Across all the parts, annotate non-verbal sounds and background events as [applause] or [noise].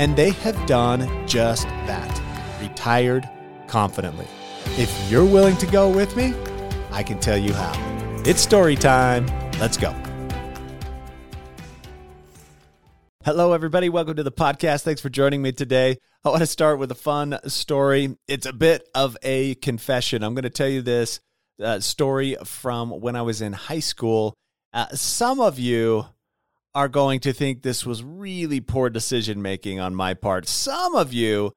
And they have done just that retired confidently. If you're willing to go with me, I can tell you how. It's story time. Let's go. Hello, everybody. Welcome to the podcast. Thanks for joining me today. I want to start with a fun story. It's a bit of a confession. I'm going to tell you this uh, story from when I was in high school. Uh, some of you are going to think this was really poor decision making on my part. Some of you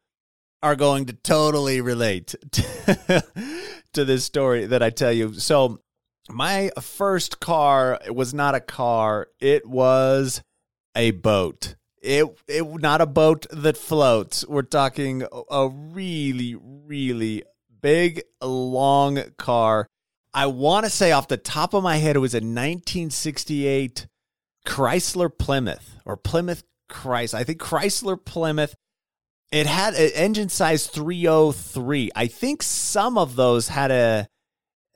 are going to totally relate [laughs] to, this story that I tell you. So, my first car was not a car, it was a boat. It it not a boat that floats. We're talking a really really big long car. I want to say off the top of my head it was a 1968 Chrysler Plymouth or Plymouth Chrysler. I think Chrysler Plymouth. It had an engine size 303. I think some of those had a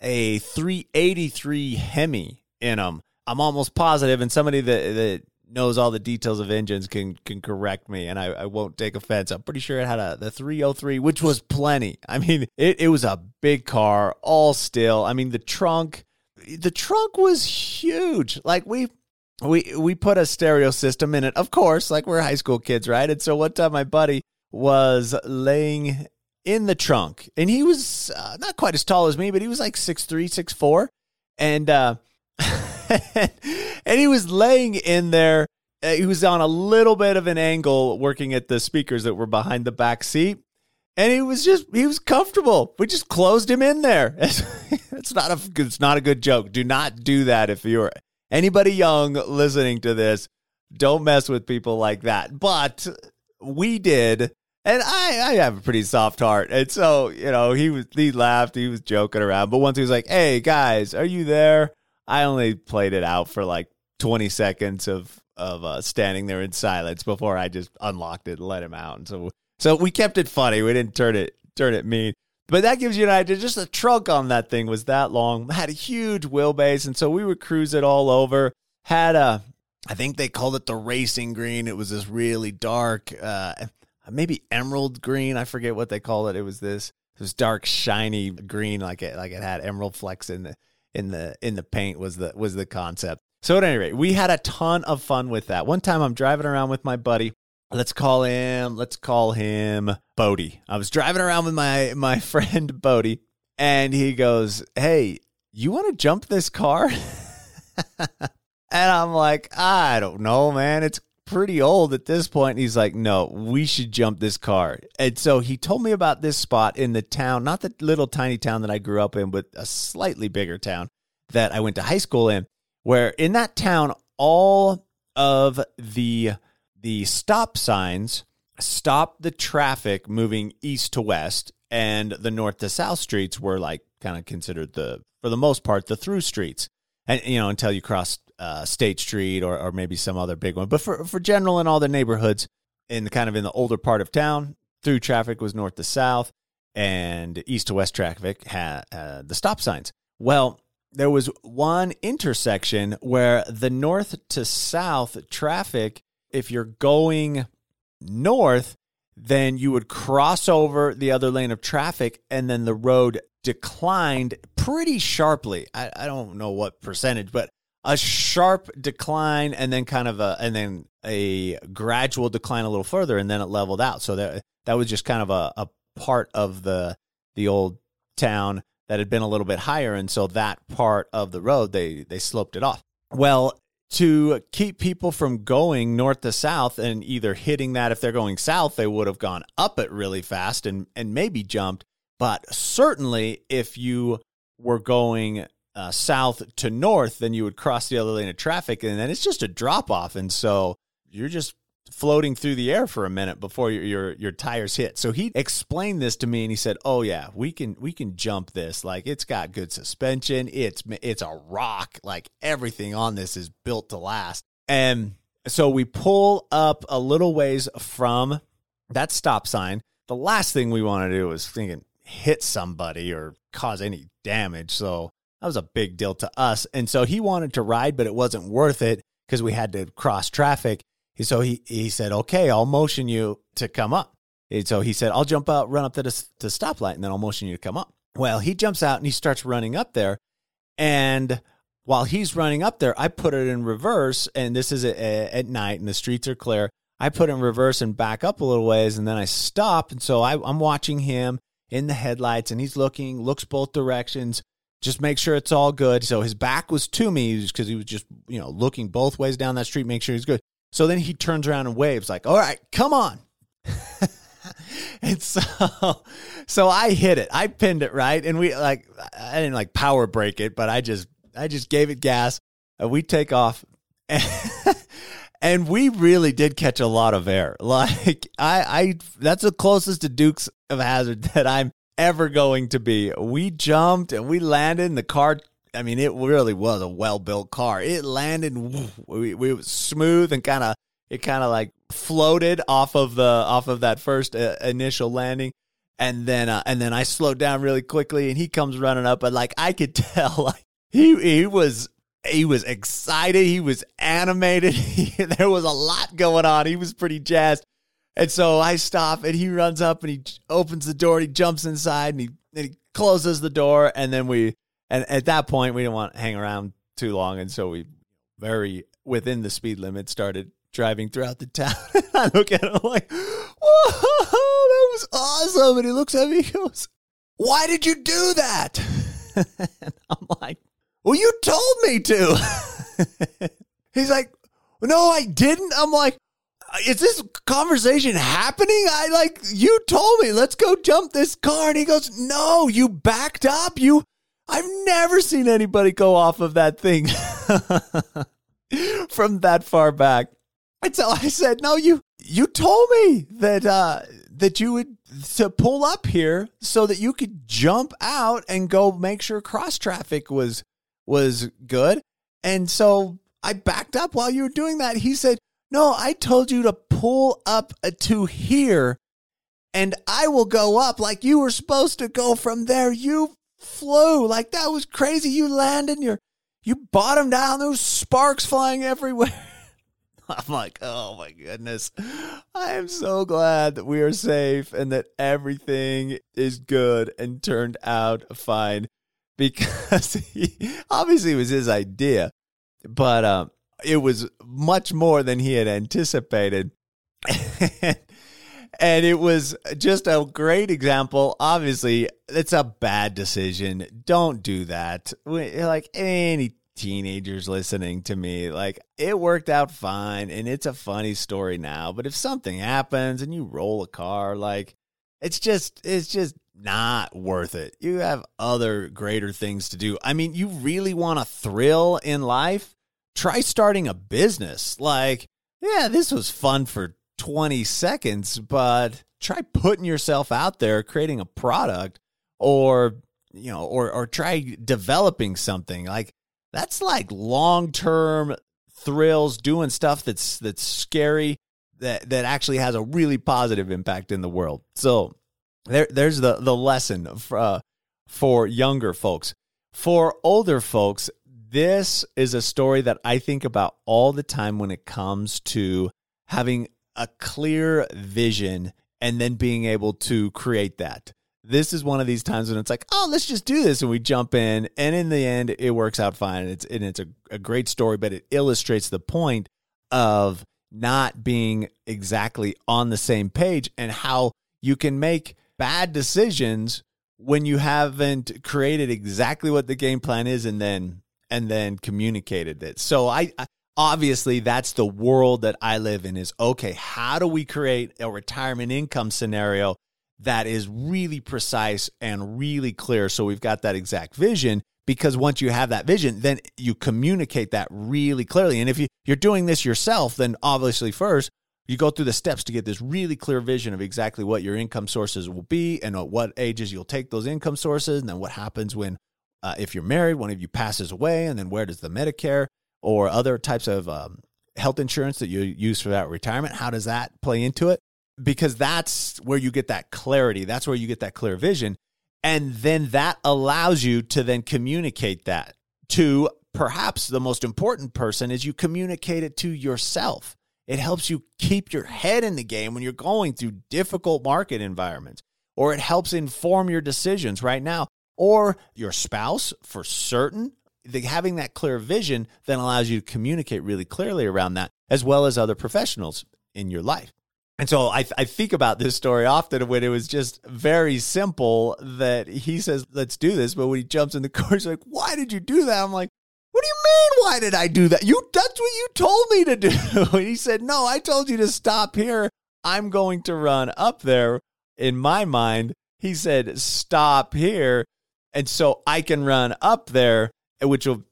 a 383 Hemi in them. I'm almost positive, and somebody that that knows all the details of engines can can correct me and I, I won't take offense. I'm pretty sure it had a the 303, which was plenty. I mean, it, it was a big car, all still. I mean, the trunk the trunk was huge. Like we we we put a stereo system in it, of course, like we're high school kids, right? And so one time my buddy was laying in the trunk and he was uh, not quite as tall as me, but he was like six three, six four, and uh [laughs] and he was laying in there. Uh, he was on a little bit of an angle working at the speakers that were behind the back seat. And he was just he was comfortable. We just closed him in there. [laughs] it's not a it's not a good joke. Do not do that if you're anybody young listening to this. Don't mess with people like that. But we did and I, I have a pretty soft heart. And so, you know, he was he laughed, he was joking around. But once he was like, Hey guys, are you there? I only played it out for like 20 seconds of of uh, standing there in silence before I just unlocked it and let him out. And so so we kept it funny. We didn't turn it turn it mean. But that gives you an idea. Just the trunk on that thing was that long. Had a huge wheelbase, and so we would cruise it all over. Had a, I think they called it the racing green. It was this really dark, uh, maybe emerald green. I forget what they called it. It was this this dark, shiny green, like it like it had emerald flecks in the in the in the paint was the was the concept. So at any rate, we had a ton of fun with that. One time I'm driving around with my buddy. Let's call him let's call him Bodie. I was driving around with my [laughs] my friend Bodie and he goes, "Hey, you want to jump this car?" [laughs] and I'm like, "I don't know, man. It's pretty old at this point. And he's like, no, we should jump this car. And so he told me about this spot in the town, not the little tiny town that I grew up in, but a slightly bigger town that I went to high school in, where in that town, all of the the stop signs stop the traffic moving east to west and the north to south streets were like kind of considered the for the most part the through streets and you know until you cross uh, State Street or, or maybe some other big one. But for, for general in all the neighborhoods in the kind of in the older part of town, through traffic was north to south and east to west traffic had uh, the stop signs. Well, there was one intersection where the north to south traffic, if you're going north, then you would cross over the other lane of traffic and then the road declined pretty sharply. I, I don't know what percentage, but a sharp decline and then kind of a and then a gradual decline a little further and then it leveled out. So that that was just kind of a, a part of the the old town that had been a little bit higher and so that part of the road they they sloped it off. Well, to keep people from going north to south and either hitting that if they're going south they would have gone up it really fast and and maybe jumped. But certainly if you were going uh, south to north, then you would cross the other lane of traffic, and then it's just a drop off, and so you're just floating through the air for a minute before your, your your tires hit. So he explained this to me and he said, "Oh yeah, we can we can jump this. Like it's got good suspension. It's it's a rock. Like everything on this is built to last." And so we pull up a little ways from that stop sign. The last thing we want to do is thinking hit somebody or cause any damage. So that was a big deal to us. And so he wanted to ride, but it wasn't worth it because we had to cross traffic. So he, he said, okay, I'll motion you to come up. And so he said, I'll jump out, run up to the, stoplight, and then I'll motion you to come up. Well, he jumps out and he starts running up there. And while he's running up there, I put it in reverse. And this is at, at night and the streets are clear. I put in reverse and back up a little ways. And then I stop. And so I, I'm watching him in the headlights and he's looking, looks both directions, just make sure it's all good. So his back was to me because he was just, you know, looking both ways down that street, make sure he's good. So then he turns around and waves like, all right, come on. [laughs] and so, [laughs] so I hit it. I pinned it right. And we like, I didn't like power brake it, but I just, I just gave it gas. And we take off. [laughs] and we really did catch a lot of air. Like I, I, that's the closest to Dukes of Hazzard that I'm ever going to be. We jumped and we landed, and the car. I mean, it really was a well built car. It landed, we, we was smooth and kind of it kind of like floated off of the off of that first uh, initial landing. And then uh, and then I slowed down really quickly and he comes running up but like I could [laughs] tell like he he was he was excited. He was animated. [laughs] He, there was a lot going on. He was pretty jazzed. And so I stop and he runs up and he opens the door. And he jumps inside and he, and he closes the door. And then we, and at that point, we didn't want to hang around too long. And so we very within the speed limit started driving throughout the town. [laughs] I look at him like, whoa, that was awesome. And he looks at me, he goes, why did you do that? [laughs] I'm like, well, you told me to. [laughs] He's like, no, I didn't. I'm like, is this conversation happening? I like, you told me, let's go jump this car. And he goes, no, you backed up. You, I've never seen anybody go off of that thing [laughs] from that far back. So I said, no, you, you told me that, uh, that you would to pull up here so that you could jump out and go make sure cross traffic was was good. And so I backed up while you were doing that. He said, no, I told you to pull up to here and I will go up like you were supposed to go from there. You flew like that was crazy. You landed, you you bottomed down. Those sparks flying everywhere. [laughs] I'm like, oh my goodness. I am so glad that we are safe and that everything is good and turned out fine because [laughs] he obviously it was his idea. But um, it was much more than he had anticipated. [laughs] and it was just a great example. Obviously, it's a bad decision. Don't do that. Like any teenagers listening to me, like it worked out fine and it's a funny story now. But if something happens and you roll a car, like it's just, it's just not worth it. You have other greater things to do. I mean, you really want a thrill in life? try starting a business. Like, yeah, this was fun for 20 seconds, but try putting yourself out there, creating a product or, you know, or, or try developing something. Like, that's like long term thrills, doing stuff that's, that's scary. That, that actually has a really positive impact in the world. So there, there's the, the lesson for, uh, for younger folks. For older folks, this is a story that I think about all the time when it comes to having a clear vision and then being able to create that. This is one of these times when it's like, oh, let's just do this. And we jump in. And in the end, it works out fine. And it's, and it's a, a great story, but it illustrates the point of not being exactly on the same page and how you can make bad decisions when you haven't created exactly what the game plan is and then and then communicated it. So I, I obviously that's the world that I live in is okay, how do we create a retirement income scenario that is really precise and really clear? So we've got that exact vision because once you have that vision then you communicate that really clearly. And if you, you're doing this yourself then obviously first You go through the steps to get this really clear vision of exactly what your income sources will be and at what ages you'll take those income sources, and then what happens when, uh, if you're married, one of you passes away, and then where does the Medicare or other types of um, health insurance that you use for that retirement, how does that play into it? Because that's where you get that clarity. That's where you get that clear vision. And then that allows you to then communicate that to perhaps the most important person is you communicate it to yourself. It helps you keep your head in the game when you're going through difficult market environments, or it helps inform your decisions right now, or your spouse for certain. Having that clear vision then allows you to communicate really clearly around that, as well as other professionals in your life. And so I, I think about this story often when it was just very simple that he says, let's do this. But when he jumps in the [laughs] car, he's like, why did you do that? I'm like, what do you mean? Why did I do that? You, that's what you told me to do. [laughs] And he said, no, I told you to stop here. I'm going to run up there. In my mind, he said, stop here. And so I can run up there, which will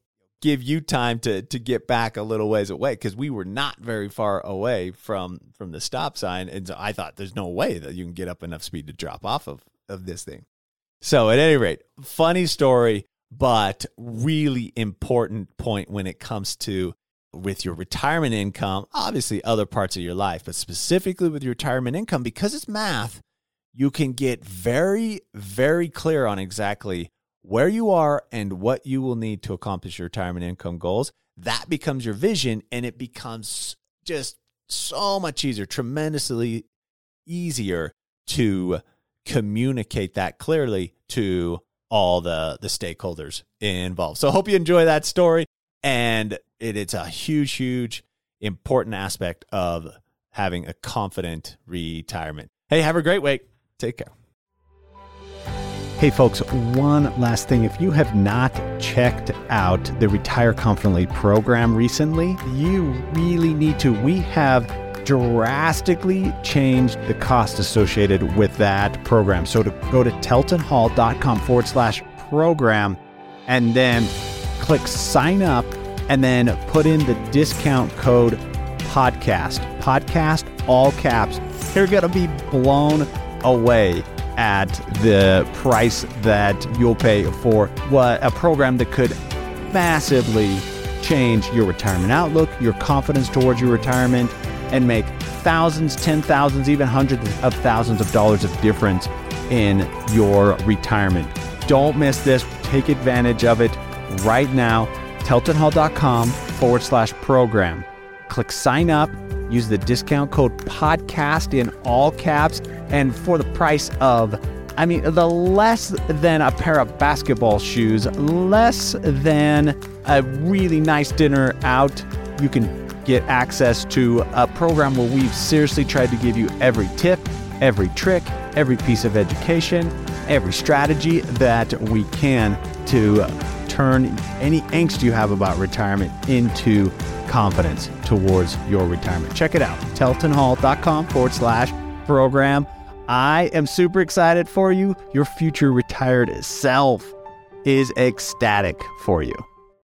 give you time to to get back a little ways away because we were not very far away from from the stop sign. And so i thought there's no way that you can get up enough speed to drop off of of this thing. So at any rate funny story but really important point when it comes to with your retirement income obviously other parts of your life but specifically with your retirement income because it's math you can get very very clear on exactly where you are and what you will need to accomplish your retirement income goals. That becomes your vision and it becomes just so much easier, tremendously easier to communicate that clearly to all the the stakeholders involved. So hope you enjoy that story and it, it's a huge huge important aspect of having a confident retirement. Hey, have a great week. Take care. Hey, folks, one last thing. If you have not checked out the Retire Confidently program recently, you really need to. We have drastically changed the cost associated with that program. So to go to teltonhall.com forward slash program and then click sign up and then put in the discount code podcast. Podcast, all caps. You're going to be blown away at the price that you'll pay for what a program that could massively change your retirement outlook, your confidence towards your retirement, and make thousands, ten thousands, even hundreds of thousands of dollars of difference in your retirement. Don't miss this. Take advantage of it right now. TeltonHall.com forward slash program. Click sign up Use the discount code podcast in all caps. And for the price of, I mean, the less than a pair of basketball shoes, less than a really nice dinner out, you can get access to a program where we've seriously tried to give you every tip, every trick, every piece of education, every strategy that we can to turn any angst you have about retirement into confidence towards your retirement. Check it out, teltonhall.com forward slash program. I am super excited for you. Your future retired self is ecstatic for you.